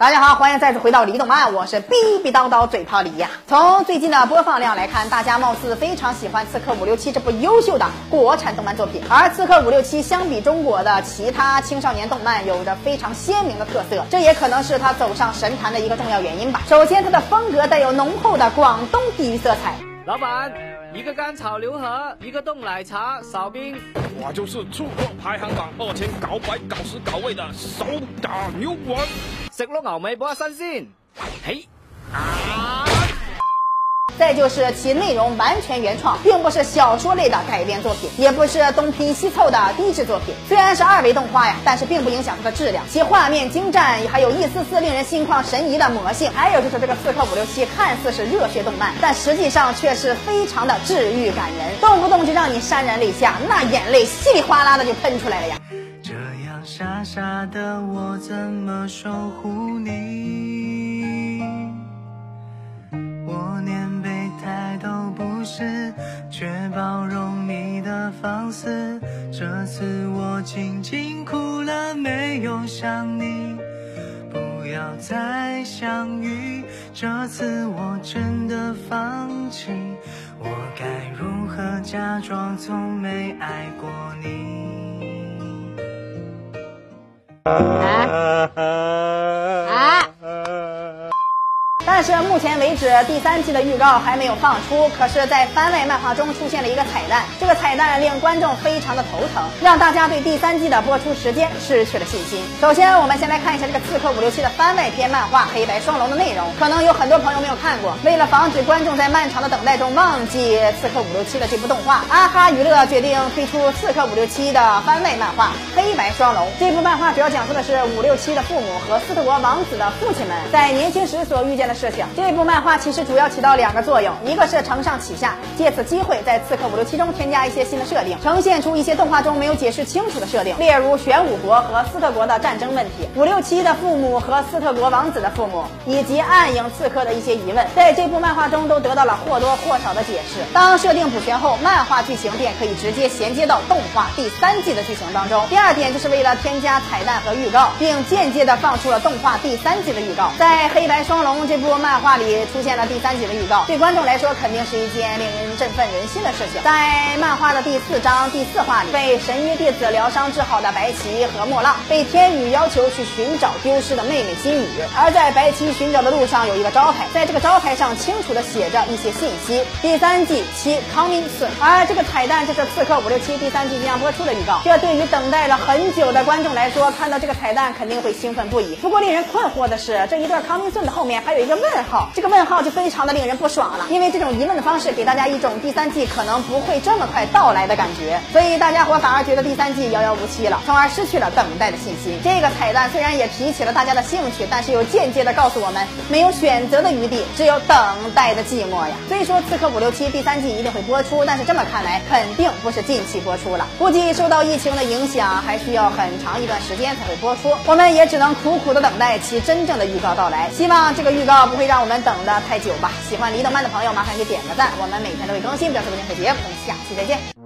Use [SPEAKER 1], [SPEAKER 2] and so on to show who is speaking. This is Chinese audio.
[SPEAKER 1] 大家好，欢迎再次回到李动漫，我是逼逼叨叨嘴炮李呀。从最近的播放量来看，大家貌似非常喜欢《刺客伍六七》这部优秀的国产动漫作品。而《刺客伍六七》相比中国的其他青少年动漫，有着非常鲜明的特色，这也可能是它走上神坛的一个重要原因吧。首先，它的风格带有浓厚的广东地域色彩。
[SPEAKER 2] 老板，一个甘草牛河，一个冻奶茶，少冰。
[SPEAKER 3] 我就是出货排行榜二千九百九十九位的手打牛丸。
[SPEAKER 2] 食碌牛尾補一新鮮。嘿，
[SPEAKER 1] 再就是其内容完全原创，并不是小说类的改编作品，也不是东拼西凑的低质作品。虽然是二维动画呀，但是并不影响它的质量。其画面精湛，还有一丝丝令人心旷神怡的魔性。还有就是这个《刺客伍六七》，看似是热血动漫，但实际上却是非常的治愈感人，动不动就让你潸然泪下，那眼泪稀里哗啦的就喷出来了呀。
[SPEAKER 4] 傻傻的我怎么守护你？我连备胎都不是，却包容你的放肆。这次我静静哭了，没有想你。不要再相遇，这次我真的放弃。我该如何假装从没爱过你？
[SPEAKER 1] Uh, uh. 但是目前为止，第三季的预告还没有放出。可是，在番外漫画中出现了一个彩蛋，这个彩蛋令观众非常的头疼，让大家对第三季的播出时间失去了信心。首先，我们先来看一下这个《刺客伍六七》的番外篇漫画《黑白双龙》的内容。可能有很多朋友没有看过，为了防止观众在漫长的等待中忘记《刺客伍六七》的这部动画，阿哈娱乐决定推出《刺客伍六七》的番外漫画《黑白双龙》。这部漫画主要讲述的是伍六七的父母和斯特国王子的父亲们在年轻时所遇见的事。这部漫画其实主要起到两个作用，一个是承上启下，借此机会在《刺客伍六七》中添加一些新的设定，呈现出一些动画中没有解释清楚的设定，例如玄武国和斯特国的战争问题，伍六七的父母和斯特国王子的父母，以及暗影刺客的一些疑问，在这部漫画中都得到了或多或少的解释。当设定补全后，漫画剧情便可以直接衔接到动画第三季的剧情当中。第二点就是为了添加彩蛋和预告，并间接的放出了动画第三季的预告，在黑白双龙这部。漫画里出现了第三集的预告，对观众来说肯定是一件令人振奋人心的事情。在漫画的第四章第四话里，被神医弟子疗伤治好的白起和莫浪，被天宇要求去寻找丢失的妹妹心雨。而在白起寻找的路上有一个招牌，在这个招牌上清楚的写着一些信息：第三季七 coming soon。而这个彩蛋就是《刺客伍六七》第三季即将播出的预告。这对于等待了很久的观众来说，看到这个彩蛋肯定会兴奋不已。不过令人困惑的是，这一段 coming soon 的后面还有一个。问号，这个问号就非常的令人不爽了，因为这种疑问的方式给大家一种第三季可能不会这么快到来的感觉，所以大家伙反而觉得第三季遥遥无期了，从而失去了等待的信心。这个彩蛋虽然也提起了大家的兴趣，但是又间接的告诉我们没有选择的余地，只有等待的寂寞呀。虽说《刺客伍六七》第三季一定会播出，但是这么看来肯定不是近期播出了，估计受到疫情的影响，还需要很长一段时间才会播出。我们也只能苦苦的等待其真正的预告到来，希望这个预告。不会让我们等的太久吧？喜欢李德曼的朋友，麻烦给点个赞。我们每天都会更新，表示不见不节目，我们下期再见。